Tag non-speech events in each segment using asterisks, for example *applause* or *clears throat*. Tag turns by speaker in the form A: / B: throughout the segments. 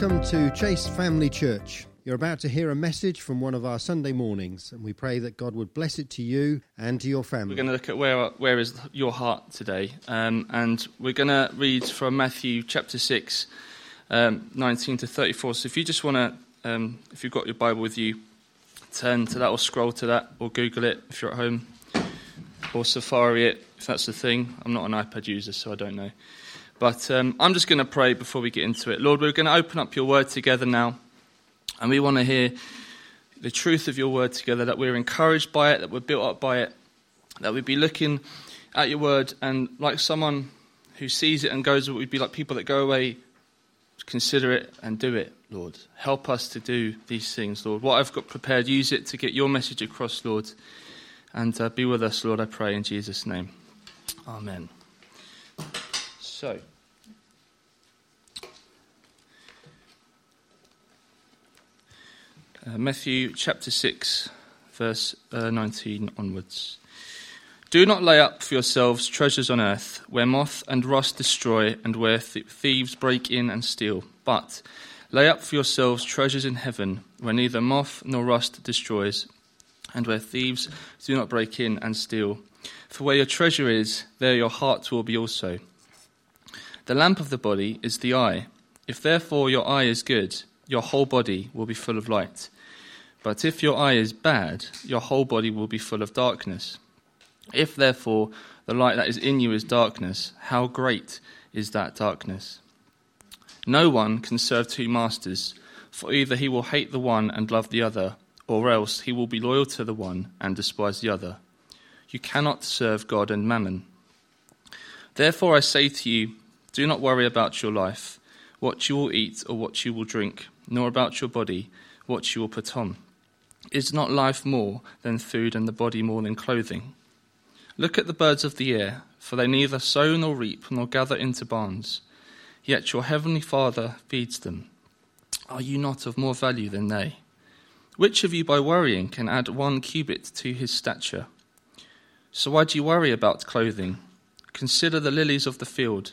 A: Welcome to Chase Family Church. You're about to hear a message from one of our Sunday mornings, and we pray that God would bless it to you and to your family.
B: We're going to look at where where is your heart today, um, and we're going to read from Matthew chapter six, um, 19 to 34. So if you just want to, um, if you've got your Bible with you, turn to that or scroll to that or Google it if you're at home, or Safari it if that's the thing. I'm not an iPad user, so I don't know. But um, I'm just going to pray before we get into it. Lord, we're going to open up your word together now. And we want to hear the truth of your word together, that we're encouraged by it, that we're built up by it, that we'd be looking at your word and like someone who sees it and goes, we'd be like people that go away, consider it and do it, Lord. Help us to do these things, Lord. What I've got prepared, use it to get your message across, Lord. And uh, be with us, Lord, I pray in Jesus' name. Amen. So. Uh, Matthew chapter 6, verse uh, 19 onwards. Do not lay up for yourselves treasures on earth, where moth and rust destroy, and where th- thieves break in and steal. But lay up for yourselves treasures in heaven, where neither moth nor rust destroys, and where thieves do not break in and steal. For where your treasure is, there your heart will be also. The lamp of the body is the eye. If therefore your eye is good, your whole body will be full of light. But if your eye is bad, your whole body will be full of darkness. If therefore the light that is in you is darkness, how great is that darkness? No one can serve two masters, for either he will hate the one and love the other, or else he will be loyal to the one and despise the other. You cannot serve God and mammon. Therefore I say to you, do not worry about your life, what you will eat or what you will drink, nor about your body, what you will put on. Is not life more than food and the body more than clothing? Look at the birds of the air, for they neither sow nor reap nor gather into barns, yet your heavenly Father feeds them. Are you not of more value than they? Which of you by worrying can add one cubit to his stature? So why do you worry about clothing? Consider the lilies of the field,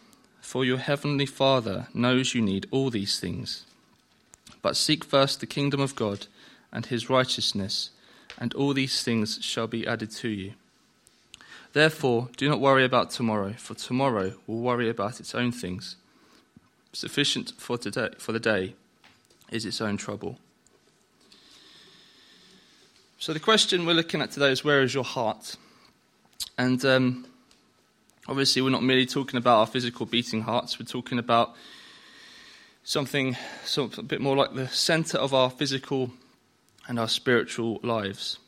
B: For your heavenly Father knows you need all these things. But seek first the kingdom of God and his righteousness, and all these things shall be added to you. Therefore, do not worry about tomorrow, for tomorrow will worry about its own things. Sufficient for, today, for the day is its own trouble. So, the question we're looking at today is where is your heart? And um, obviously, we're not merely talking about our physical beating hearts, we're talking about something, something a bit more like the center of our physical and our spiritual lives.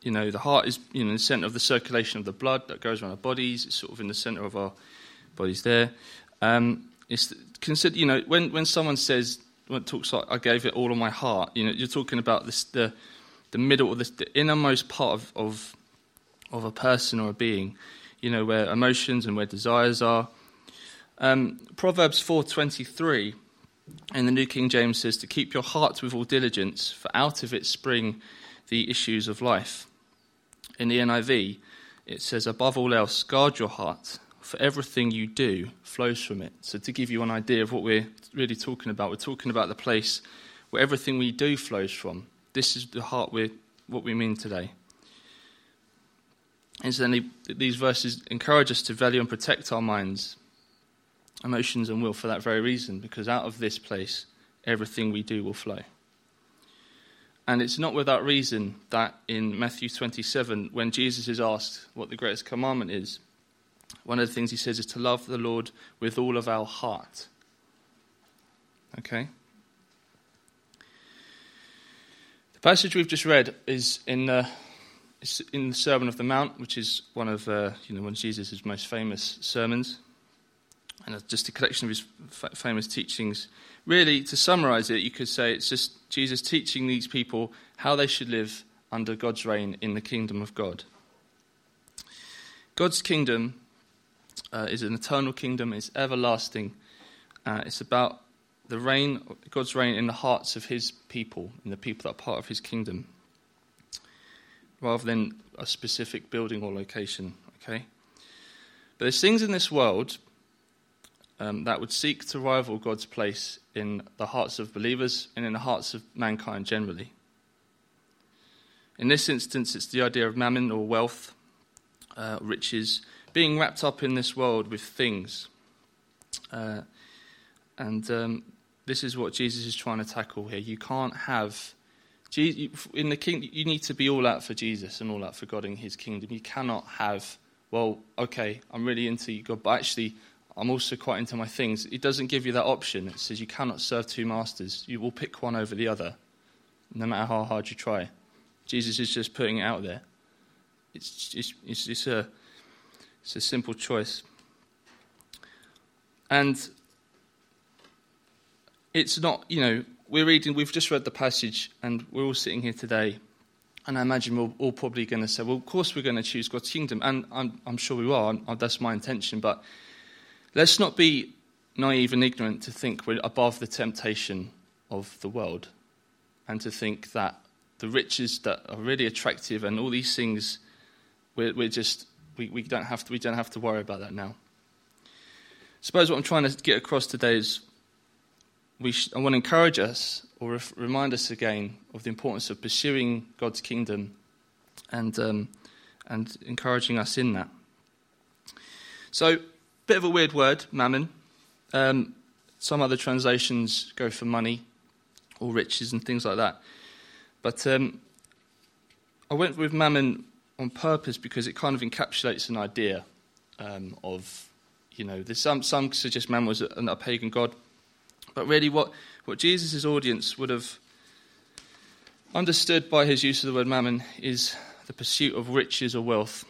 B: You know, the heart is you know, in the center of the circulation of the blood that goes around our bodies. It's sort of in the center of our bodies there. Um, it's consider, you know, when, when someone says, when talks like, I gave it all of my heart, you know, you're talking about this, the, the middle or this, the innermost part of, of, of a person or a being, you know, where emotions and where desires are. Um, Proverbs 4.23 in the New King James says to keep your heart with all diligence, for out of it spring the issues of life. In the NIV, it says, above all else, guard your heart, for everything you do flows from it. So, to give you an idea of what we're really talking about, we're talking about the place where everything we do flows from. This is the heart we're, what we mean today. Incidentally, these verses encourage us to value and protect our minds emotions and will for that very reason, because out of this place, everything we do will flow. And it's not without reason that in Matthew 27, when Jesus is asked what the greatest commandment is, one of the things he says is to love the Lord with all of our heart. Okay? The passage we've just read is in the, in the Sermon of the Mount, which is one of uh, you know, one of Jesus' most famous sermons. and just a collection of his famous teachings. Really, to summarize it, you could say it's just Jesus teaching these people how they should live under God's reign in the kingdom of God. God's kingdom uh, is an eternal kingdom, it's everlasting. Uh, it's about the reign, God's reign in the hearts of his people, in the people that are part of his kingdom, rather than a specific building or location. Okay? But there's things in this world um, that would seek to rival God's place in the hearts of believers and in the hearts of mankind generally. In this instance, it's the idea of mammon or wealth, uh, riches, being wrapped up in this world with things. Uh, and um, this is what Jesus is trying to tackle here. You can't have. In the king, you need to be all out for Jesus and all out for God and His kingdom. You cannot have, well, okay, I'm really into God, but actually, I'm also quite into my things. It doesn't give you that option. It says you cannot serve two masters. You will pick one over the other, no matter how hard you try. Jesus is just putting it out there. It's, it's, it's, it's a, it's a simple choice. And it's not, you know, we're reading, we've just read the passage, and we're all sitting here today. And I imagine we're all probably going to say, well, of course we're going to choose God's kingdom. And I'm, I'm sure we are. I'm, that's my intention. But let's not be naive and ignorant to think we're above the temptation of the world and to think that the riches that are really attractive and all these things, we're, we're just, we, we, don't have to, we don't have to worry about that now. I suppose what I'm trying to get across today is we sh- I want to encourage us or remind us again of the importance of pursuing God's kingdom and, um, and encouraging us in that. So, bit of a weird word, mammon. Um, some other translations go for money or riches and things like that. But um, I went with mammon on purpose because it kind of encapsulates an idea um, of, you know, some, some suggest mammon was a, a pagan god but really, what, what Jesus' audience would have understood by his use of the word mammon is the pursuit of riches or wealth,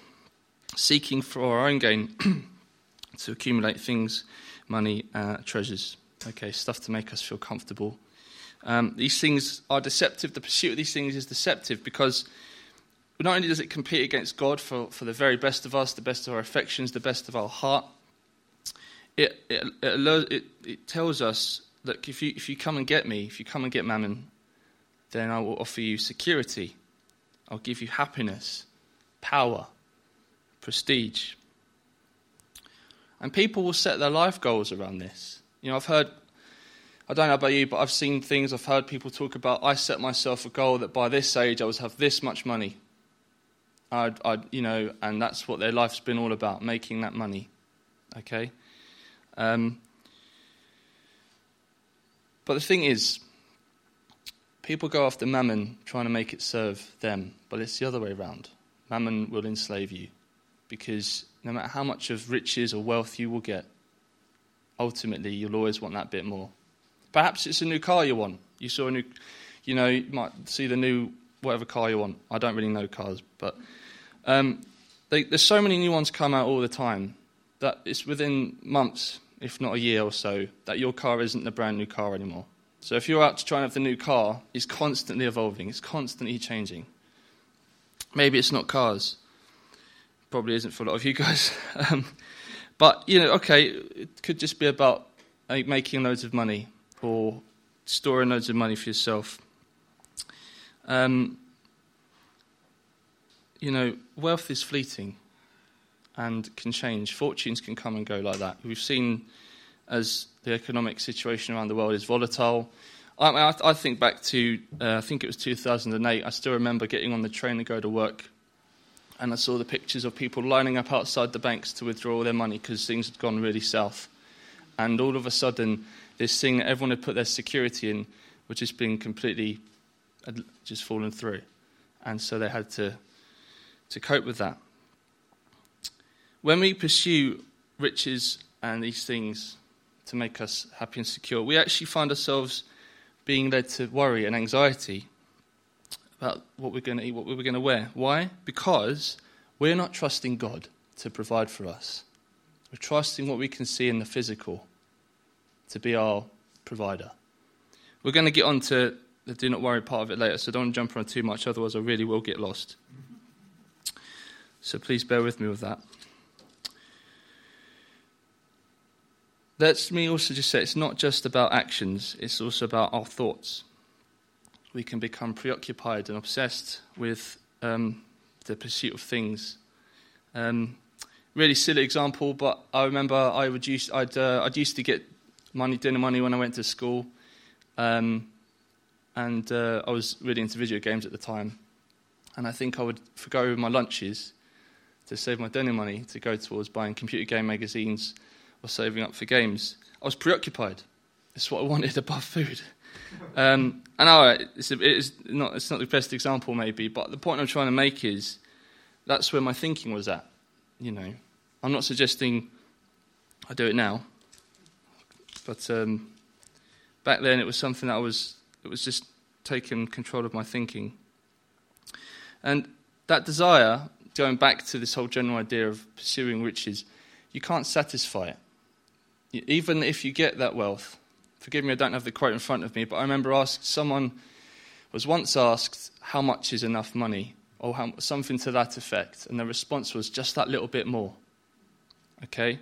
B: seeking for our own gain *clears throat* to accumulate things, money, uh, treasures, okay, stuff to make us feel comfortable. Um, these things are deceptive. The pursuit of these things is deceptive because not only does it compete against God for, for the very best of us, the best of our affections, the best of our heart, it, it, it, it tells us look, if you, if you come and get me, if you come and get mammon, then I will offer you security. I'll give you happiness, power, prestige. And people will set their life goals around this. You know, I've heard, I don't know about you, but I've seen things, I've heard people talk about, I set myself a goal that by this age I would have this much money. I'd, I'd, you know, and that's what their life's been all about, making that money. Okay? Um, but the thing is, people go after mammon trying to make it serve them, but it's the other way around. Mammon will enslave you because no matter how much of riches or wealth you will get, ultimately you'll always want that bit more. Perhaps it's a new car you want. You saw a new, you know, you might see the new whatever car you want. I don't really know cars, but um, they, there's so many new ones come out all the time that it's within months if not a year or so, that your car isn't the brand new car anymore. So if you're out to try and have the new car, it's constantly evolving, it's constantly changing. Maybe it's not cars. Probably isn't for a lot of you guys. *laughs* um, but, you know, okay, it could just be about making loads of money or storing loads of money for yourself. Um, you know, wealth is fleeting and can change. Fortunes can come and go like that. We've seen as the economic situation around the world is volatile. I, I, think back to, uh, I think it was 2008, I still remember getting on the train to go to work and I saw the pictures of people lining up outside the banks to withdraw all their money because things had gone really south. And all of a sudden, this thing that everyone had put their security in was just being completely just fallen through. And so they had to, to cope with that. When we pursue riches and these things to make us happy and secure, we actually find ourselves being led to worry and anxiety about what we're going to eat, what we're going to wear. Why? Because we're not trusting God to provide for us. We're trusting what we can see in the physical to be our provider. We're going to get on to the do not worry part of it later, so don't jump around too much, otherwise, I really will get lost. So please bear with me with that. Let me also just say it's not just about actions, it's also about our thoughts. We can become preoccupied and obsessed with um, the pursuit of things. Um, really silly example, but I remember I would use, I'd, uh, I'd used to get money, dinner money when I went to school, um, and uh, I was really into video games at the time. And I think I would forgo my lunches to save my dinner money to go towards buying computer game magazines or saving up for games. I was preoccupied. It's what I wanted above food. Um, I know it's, a, it's, not, it's not the best example, maybe, but the point I'm trying to make is that's where my thinking was at. You know, I'm not suggesting I do it now, but um, back then it was something that I was, it was just taking control of my thinking. And that desire, going back to this whole general idea of pursuing riches, you can't satisfy it even if you get that wealth, forgive me, I don't have the quote in front of me, but I remember asked someone was once asked how much is enough money, or how, something to that effect, and the response was just that little bit more. Okay,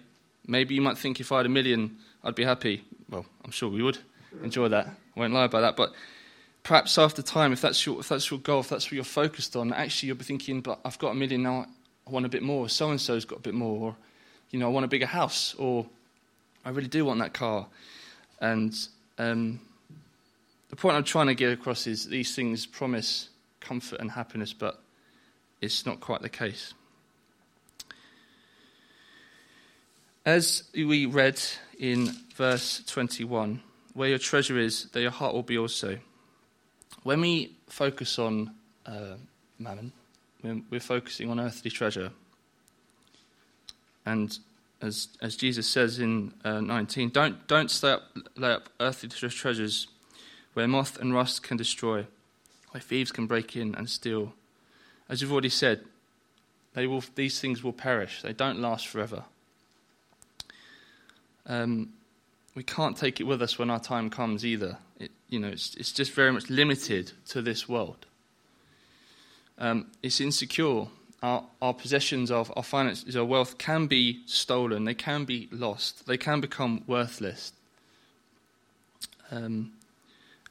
B: maybe you might think if I had a million, I'd be happy. Well, I'm sure we would enjoy that. Won't lie about that, but perhaps after time, if that's your if that's your goal, if that's what you're focused on, actually you'll be thinking, but I've got a million now, I want a bit more. So and so's got a bit more, or you know, I want a bigger house, or I really do want that car. And um, the point I'm trying to get across is these things promise comfort and happiness, but it's not quite the case. As we read in verse 21, where your treasure is, there your heart will be also. When we focus on uh, mammon, we're focusing on earthly treasure. And as, as Jesus says in uh, 19, don't, don't up, lay up earthly treasures where moth and rust can destroy, where thieves can break in and steal. As you've already said, they will, these things will perish, they don't last forever. Um, we can't take it with us when our time comes either. It, you know, it's, it's just very much limited to this world. Um, it's insecure our, our possessions, our, our finances, our wealth can be stolen, they can be lost, they can become worthless. Um,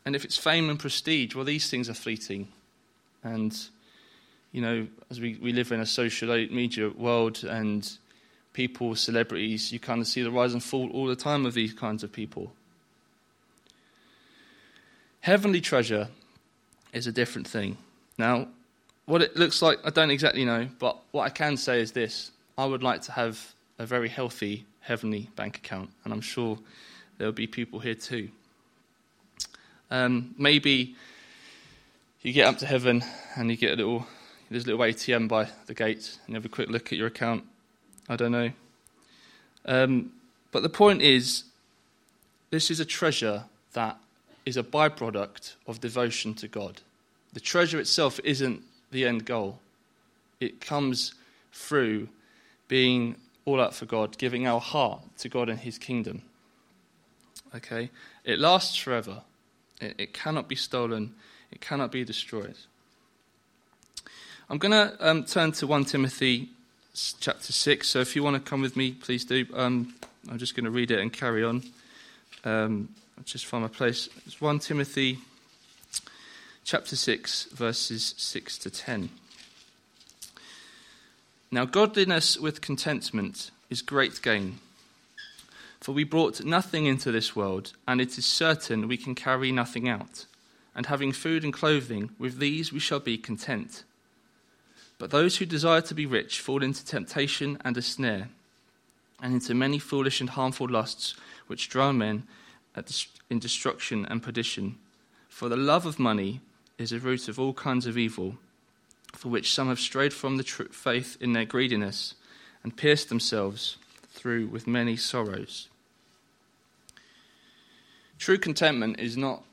B: and if it's fame and prestige, well, these things are fleeting. And, you know, as we, we live in a social media world and people, celebrities, you kind of see the rise and fall all the time of these kinds of people. Heavenly treasure is a different thing. Now, what it looks like, I don't exactly know, but what I can say is this I would like to have a very healthy heavenly bank account, and I'm sure there'll be people here too. Um, maybe you get up to heaven and you get a little, there's a little ATM by the gate, and you have a quick look at your account. I don't know. Um, but the point is, this is a treasure that is a byproduct of devotion to God. The treasure itself isn't the end goal. It comes through being all out for God, giving our heart to God and His kingdom. Okay? It lasts forever. It, it cannot be stolen. It cannot be destroyed. I'm going to um, turn to 1 Timothy chapter 6. So if you want to come with me, please do. Um, I'm just going to read it and carry on. Um, just find my place. It's 1 Timothy chapter 6, verses 6 to 10. Now, godliness with contentment is great gain. For we brought nothing into this world, and it is certain we can carry nothing out. And having food and clothing, with these we shall be content. But those who desire to be rich fall into temptation and a snare, and into many foolish and harmful lusts, which drown men in destruction and perdition. For the love of money is a root of all kinds of evil, for which some have strayed from the tr- faith in their greediness and pierced themselves through with many sorrows. True contentment is not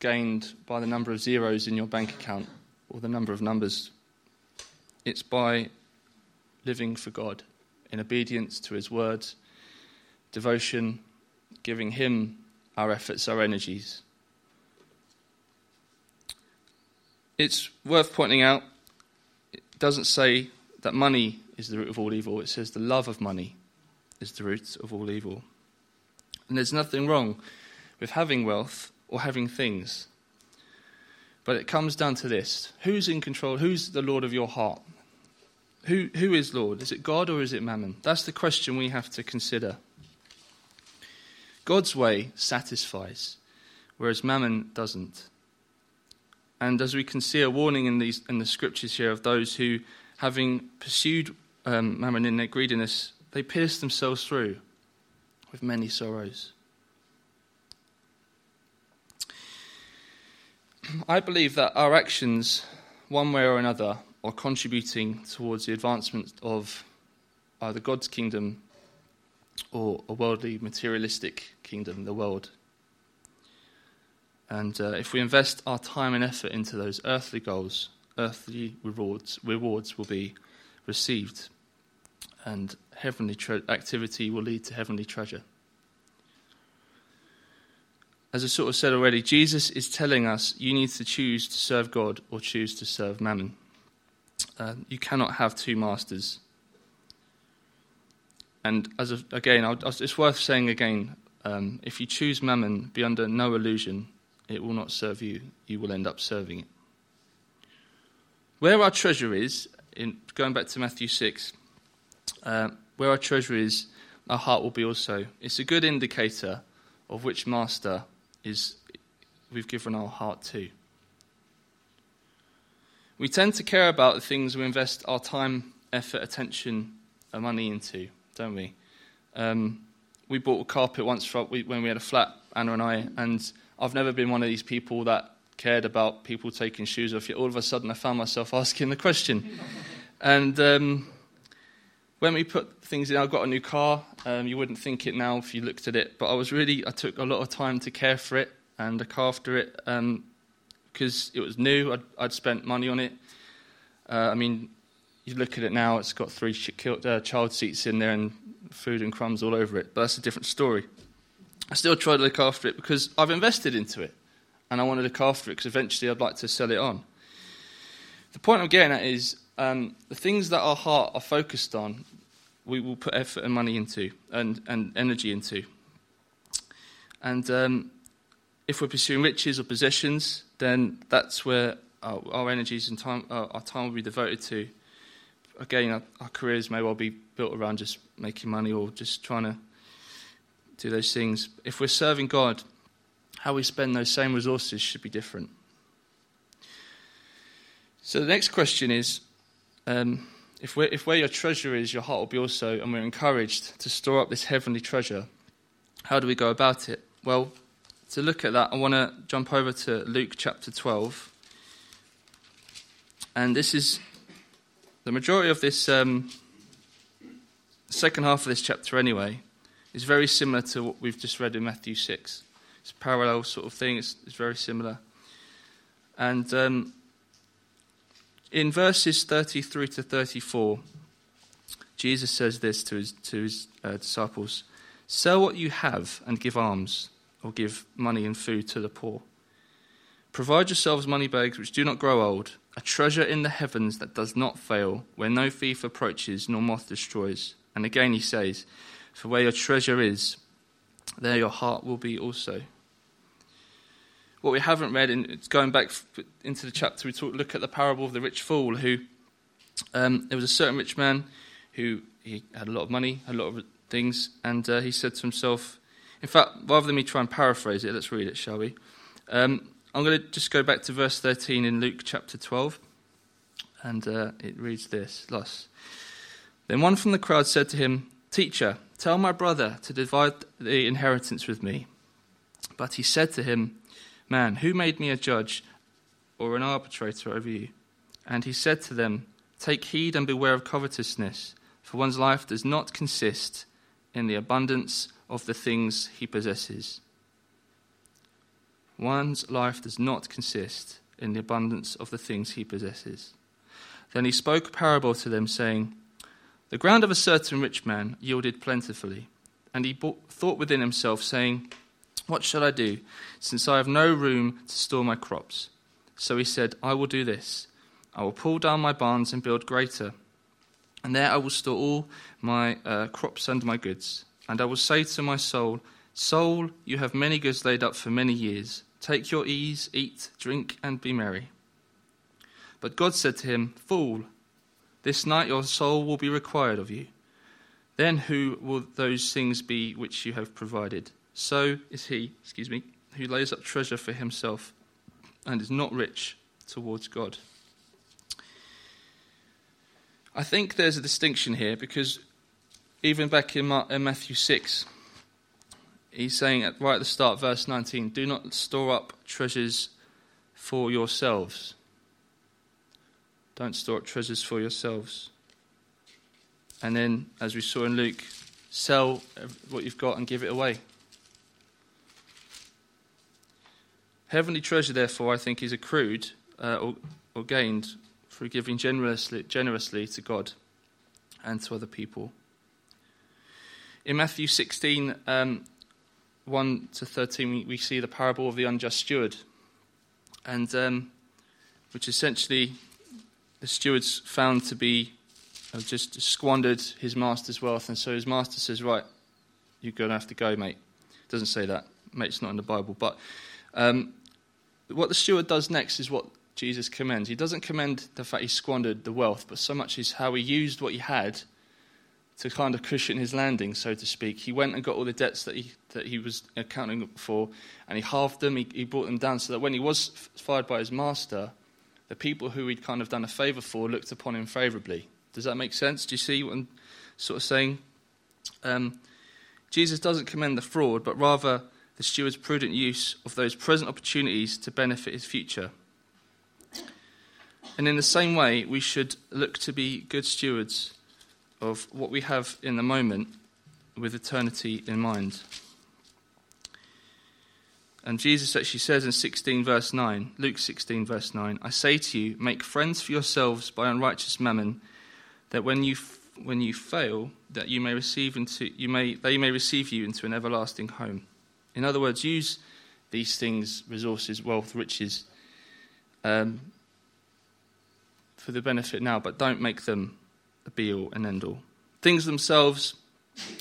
B: gained by the number of zeros in your bank account or the number of numbers. It's by living for God in obedience to His words devotion, giving Him our efforts, our energies. It's worth pointing out, it doesn't say that money is the root of all evil, it says the love of money is the root of all evil. And there's nothing wrong with having wealth or having things. But it comes down to this who's in control? Who's the Lord of your heart? Who, who is Lord? Is it God or is it mammon? That's the question we have to consider. God's way satisfies, whereas mammon doesn't. And as we can see a warning in, these, in the scriptures here of those who, having pursued um, mammon in their greediness, they pierced themselves through with many sorrows. *clears throat* I believe that our actions, one way or another, are contributing towards the advancement of either God's kingdom or a worldly, materialistic kingdom, the world. And uh, if we invest our time and effort into those earthly goals, earthly rewards, rewards will be received, and heavenly tre- activity will lead to heavenly treasure. As I sort of said already, Jesus is telling us you need to choose to serve God or choose to serve mammon. Uh, you cannot have two masters. And as a, again, I'll, it's worth saying again: um, if you choose mammon, be under no illusion, it will not serve you. You will end up serving it. Where our treasure is, in going back to Matthew six, uh, where our treasure is, our heart will be also. It's a good indicator of which master is we've given our heart to. We tend to care about the things we invest our time, effort, attention, and money into, don't we? Um, we bought a carpet once for, when we had a flat, Anna and I, and I've never been one of these people that cared about people taking shoes off. Yet all of a sudden, I found myself asking the question. *laughs* and um, when we put things in, I got a new car. Um, you wouldn't think it now if you looked at it, but I was really, I took a lot of time to care for it and look after it. Um, because it was new. I'd, I'd spent money on it. Uh, I mean, you look at it now, it's got three uh, child seats in there and food and crumbs all over it, but that's a different story. I still try to look after it because I've invested into it and I want to look after it because eventually I'd like to sell it on. The point I'm getting at is um, the things that our heart are focused on, we will put effort and money into and, and energy into. And um, if we're pursuing riches or possessions, then that's where our, our energies and time, uh, our time will be devoted to. Again, our, our, careers may well be built around just making money or just trying to do those things. If we're serving God, how we spend those same resources should be different. So the next question is um, if, if where your treasure is, your heart will be also, and we're encouraged to store up this heavenly treasure, how do we go about it? Well, to look at that, I want to jump over to Luke chapter 12. And this is the majority of this um, second half of this chapter, anyway, is very similar to what we've just read in Matthew 6. It's a parallel sort of thing, it's, it's very similar. And um, in verses 33 to 34, Jesus says this to his, to his uh, disciples Sell what you have and give alms or give money and food to the poor. Provide yourselves money bags which do not grow old, a treasure in the heavens that does not fail, where no thief approaches nor moth destroys. And again he says, For where your treasure is, there your heart will be also. What we haven't read, and it's going back into the chapter, we talk, look at the parable of the rich fool, who um, there was a certain rich man who he had a lot of money, a lot of things, and uh, he said to himself, in fact, rather than me try and paraphrase it, let's read it, shall we? Um, I'm going to just go back to verse 13 in Luke chapter 12, and uh, it reads this Thus, Then one from the crowd said to him, Teacher, tell my brother to divide the inheritance with me. But he said to him, Man, who made me a judge or an arbitrator over you? And he said to them, Take heed and beware of covetousness, for one's life does not consist in the abundance of the things he possesses. One's life does not consist in the abundance of the things he possesses. Then he spoke a parable to them, saying, The ground of a certain rich man yielded plentifully. And he thought within himself, saying, What shall I do, since I have no room to store my crops? So he said, I will do this. I will pull down my barns and build greater. And there I will store all my uh, crops and my goods. And I will say to my soul, Soul, you have many goods laid up for many years. Take your ease, eat, drink, and be merry. But God said to him, Fool, this night your soul will be required of you. Then who will those things be which you have provided? So is he, excuse me, who lays up treasure for himself and is not rich towards God. I think there's a distinction here because even back in Matthew 6, he's saying at, right at the start, verse 19, do not store up treasures for yourselves. Don't store up treasures for yourselves. And then, as we saw in Luke, sell what you've got and give it away. Heavenly treasure, therefore, I think is accrued uh, or, or gained through giving generously, generously to God and to other people. In Matthew 16, um, 1 to 13, we, see the parable of the unjust steward, and um, which essentially the steward's found to be uh, just squandered his master's wealth, and so his master says, "Right, you're going to have to go, mate." Doesn't say that, Mate's not in the Bible, but um, what the steward does next is what Jesus commends. He doesn't commend the fact he squandered the wealth, but so much is how he used what he had to kind of cushion his landing, so to speak. He went and got all the debts that he, that he was accounting for, and he halved them, he, he brought them down, so that when he was fired by his master, the people who he'd kind of done a favour for looked upon him favourably. Does that make sense? Do you see what I'm sort of saying? Um, Jesus doesn't commend the fraud, but rather the steward's prudent use of those present opportunities to benefit his future. And in the same way, we should look to be good stewards of what we have in the moment with eternity in mind. And Jesus actually says in 16 verse 9, Luke 16 verse 9, I say to you, make friends for yourselves by unrighteous mammon, that when you when you fail, that you may receive into you may they may receive you into an everlasting home. In other words, use these things, resources, wealth, riches, um, for the benefit now, but don't make them the be all and end all. Things themselves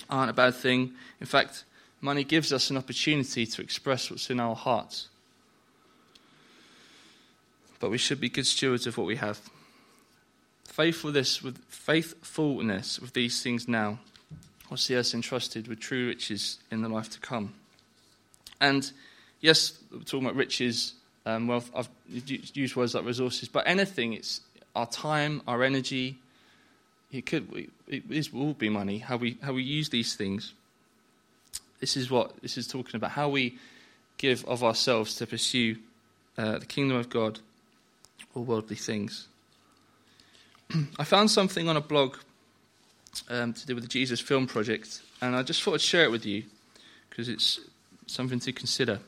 B: aren't a bad thing. In fact, money gives us an opportunity to express what's in our hearts. But we should be good stewards of what we have. Faithfulness with faithfulness with these things now will see us entrusted with true riches in the life to come. And yes, we're talking about riches, um, wealth. I've used words like resources, but anything, it's our time, our energy. It could, it is, will be money. How we how we use these things. This is what this is talking about. How we give of ourselves to pursue uh, the kingdom of God or worldly things. *clears throat* I found something on a blog um, to do with the Jesus Film Project, and I just thought I'd share it with you because it's something to consider.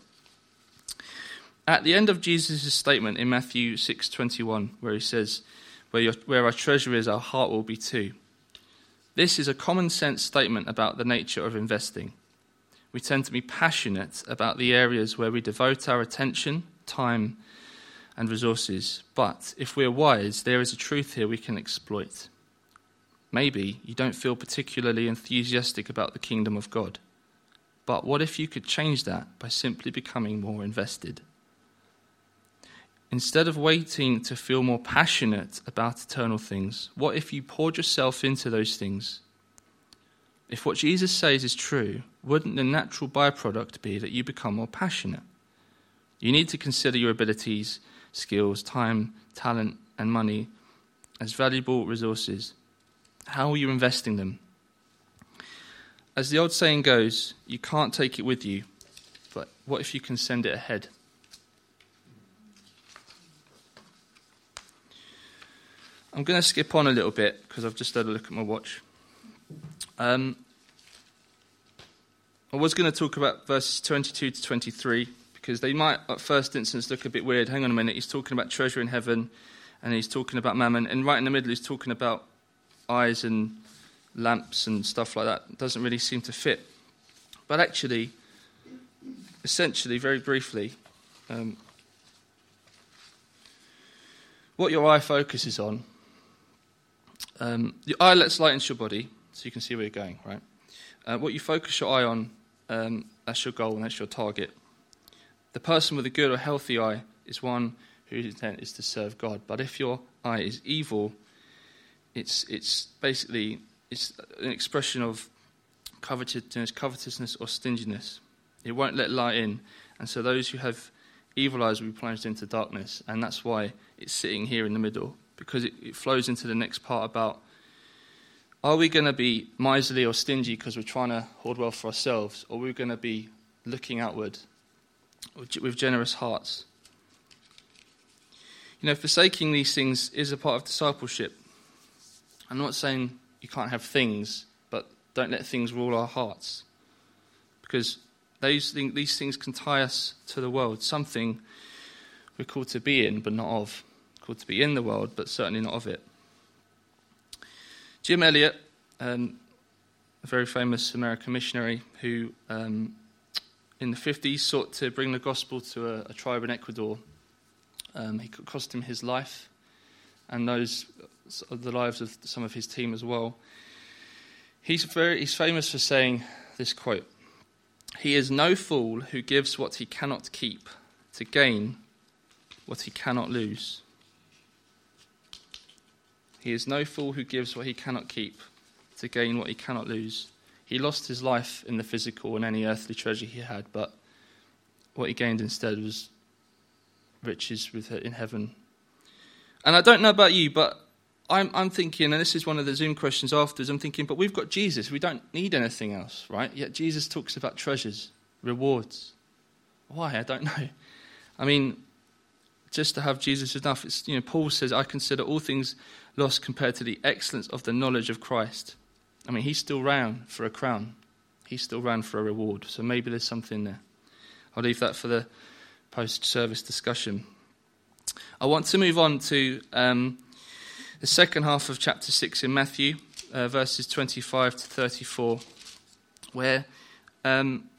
B: At the end of Jesus' statement in Matthew 6:21, where he says, where, your, where our treasure is, our heart will be too. This is a common sense statement about the nature of investing. We tend to be passionate about the areas where we devote our attention, time, and resources. But if we're wise, there is a truth here we can exploit. Maybe you don't feel particularly enthusiastic about the kingdom of God. But what if you could change that by simply becoming more invested? Instead of waiting to feel more passionate about eternal things, what if you poured yourself into those things? If what Jesus says is true, wouldn't the natural byproduct be that you become more passionate? You need to consider your abilities, skills, time, talent, and money as valuable resources. How are you investing them? As the old saying goes, you can't take it with you, but what if you can send it ahead? I'm going to skip on a little bit because I've just had a look at my watch. Um, I was going to talk about verses 22 to 23 because they might, at first instance, look a bit weird. Hang on a minute, he's talking about treasure in heaven and he's talking about mammon, and right in the middle, he's talking about eyes and lamps and stuff like that. It doesn't really seem to fit. But actually, essentially, very briefly, um, what your eye focuses on, um, your eye lets light into your body so you can see where you're going, right? Uh, what you focus your eye on, um, that's your goal and that's your target. The person with a good or healthy eye is one whose intent is to serve God. But if your eye is evil, it's, it's basically it's an expression of covetousness, covetousness or stinginess. It won't let light in. And so those who have evil eyes will be plunged into darkness. And that's why it's sitting here in the middle, because it, it flows into the next part about are we going to be miserly or stingy because we're trying to hoard wealth for ourselves, or are we going to be looking outward with generous hearts? You know, forsaking these things is a part of discipleship. I'm not saying you can't have things, but don't let things rule our hearts. Because these things, these things can tie us to the world, something we're called to be in, but not of. Called to be in the world, but certainly not of it. Jim Elliot, um, a very famous American missionary who, um, in the 50s, sought to bring the gospel to a, a tribe in Ecuador. Um, it cost him his life and those the lives of some of his team as well. He's, very, he's famous for saying this quote He is no fool who gives what he cannot keep to gain what he cannot lose. He is no fool who gives what he cannot keep to gain what he cannot lose. He lost his life in the physical and any earthly treasure he had, but what he gained instead was riches with in heaven. And I don't know about you, but I'm, I'm thinking, and this is one of the Zoom questions afterwards, I'm thinking, but we've got Jesus. We don't need anything else, right? Yet Jesus talks about treasures, rewards. Why? I don't *laughs* know. I mean, just to have Jesus enough. It's, you know, Paul says, I consider all things lost compared to the excellence of the knowledge of Christ. I mean, he still ran for a crown. He still ran for a reward. So maybe there's something there. I'll leave that for the post service discussion. I want to move on to um, the second half of chapter 6 in Matthew, uh, verses 25 to 34, where um,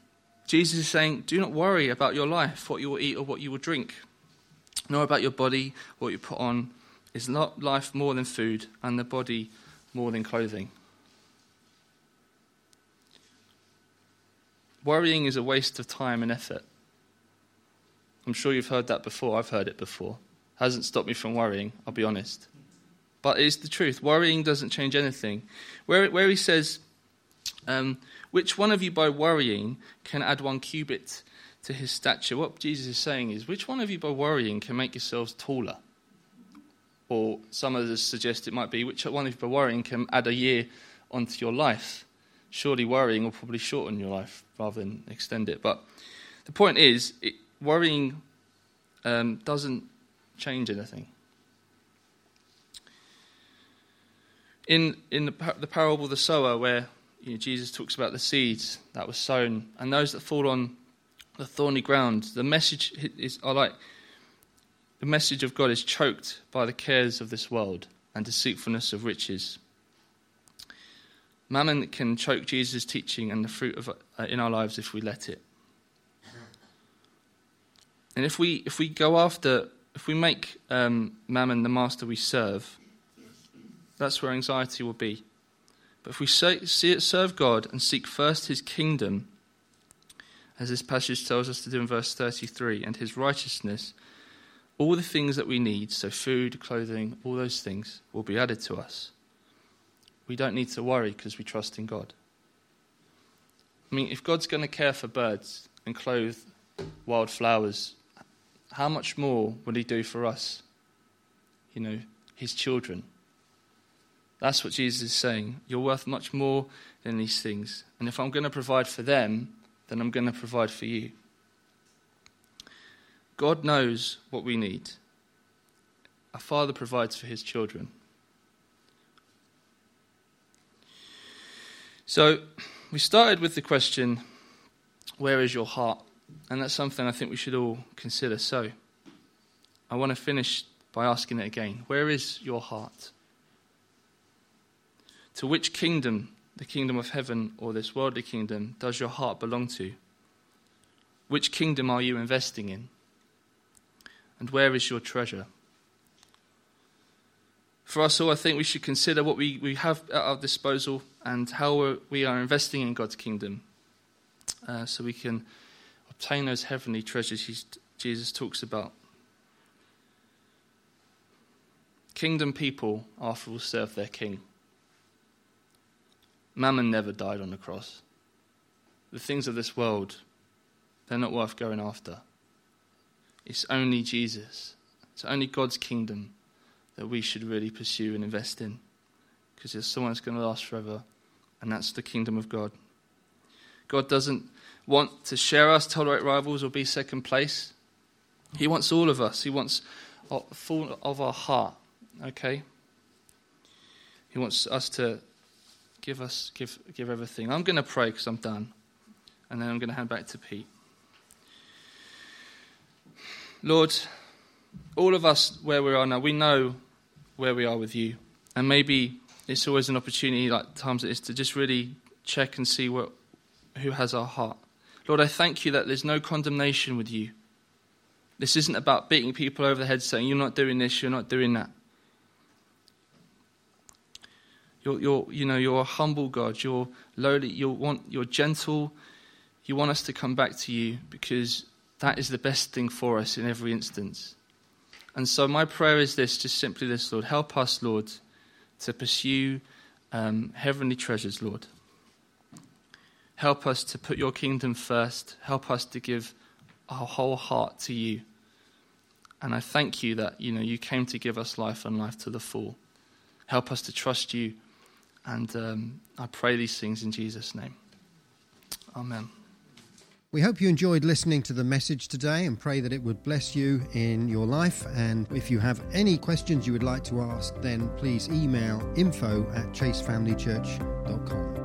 B: Jesus is saying, Do not worry about your life, what you will eat or what you will drink, nor about your body, what you put on. Is not life more than food, and the body more than clothing? Worrying is a waste of time and effort. I'm sure you've heard that before. I've heard it before. Hasn't stopped me from worrying, I'll be honest. But it's the truth. Worrying doesn't change anything. Where, where he says, um, Which one of you by worrying can add one cubit to his stature? What Jesus is saying is, Which one of you by worrying can make yourselves taller? Or some others suggest it might be, Which one by worrying can add a year onto your life? Surely worrying will probably shorten your life rather than extend it. But the point is, it, worrying um, doesn't change anything. In, in the, the parable of the sower, where you know, Jesus talks about the seeds that were sown and those that fall on the thorny ground, the message is I like the message of God is choked by the cares of this world and deceitfulness of riches. Mammon can choke Jesus' teaching and the fruit of, uh, in our lives if we let it. And if we, if we go after, if we make um, mammon the master we serve, that's where anxiety will be. But if we see it, serve God and seek first his kingdom, as this passage tells us to do in verse 33, and his righteousness, all the things that we need, so food, clothing, all those things, will be added to us. We don't need to worry because we trust in God. I mean, if God's going to care for birds and clothe wildflowers how much more will he do for us? You know, his children. That's what Jesus is saying. You're worth much more than these things. And if I'm going to provide for them, then I'm going to provide for you. God knows what we need. A father provides for his children. So, we started with the question where is your heart? And that's something I think we should all consider. So, I want to finish by asking it again Where is your heart? To which kingdom the kingdom of heaven or this worldly kingdom does your heart belong to? Which kingdom are you investing in? And where is your treasure? For us all, I think we should consider what we, we have at our disposal and how we are investing in God's kingdom uh, so we can obtain those heavenly treasures Jesus talks about. Kingdom people, after all, serve their king. Mammon never died on the cross. The things of this world, they're not worth going after. It's only Jesus, it's only God's kingdom that we should really pursue and invest in. Because there's someone that's going to last forever, and that's the kingdom of God. God doesn't want to share us, tolerate rivals, or be second place. He wants all of us. He wants full of our heart. Okay? He wants us to give us give give everything. I'm going to pray because I'm done, and then I'm going to hand back to Pete. Lord, all of us where we are now, we know where we are with you, and maybe it's always an opportunity, like times it is, to just really check and see what who has our heart. Lord, I thank you that there's no condemnation with you. This isn't about beating people over the head saying, You're not doing this, you're not doing that. You're, you're, you know, you're a humble God. You're lowly. You want, you're gentle. You want us to come back to you because that is the best thing for us in every instance. And so my prayer is this, just simply this, Lord. Help us, Lord, to pursue um, heavenly treasures, Lord. Help us to put your kingdom first. Help us to give our whole heart to you. And I thank you that, you know, you came to give us life and life to the full. Help us to trust you and um, I pray these things in Jesus' name. Amen.
A: We hope you enjoyed listening to the message today and pray that it would bless you in your life. And if you have any questions you would like to ask, then please email info at chasefamilychurch.com.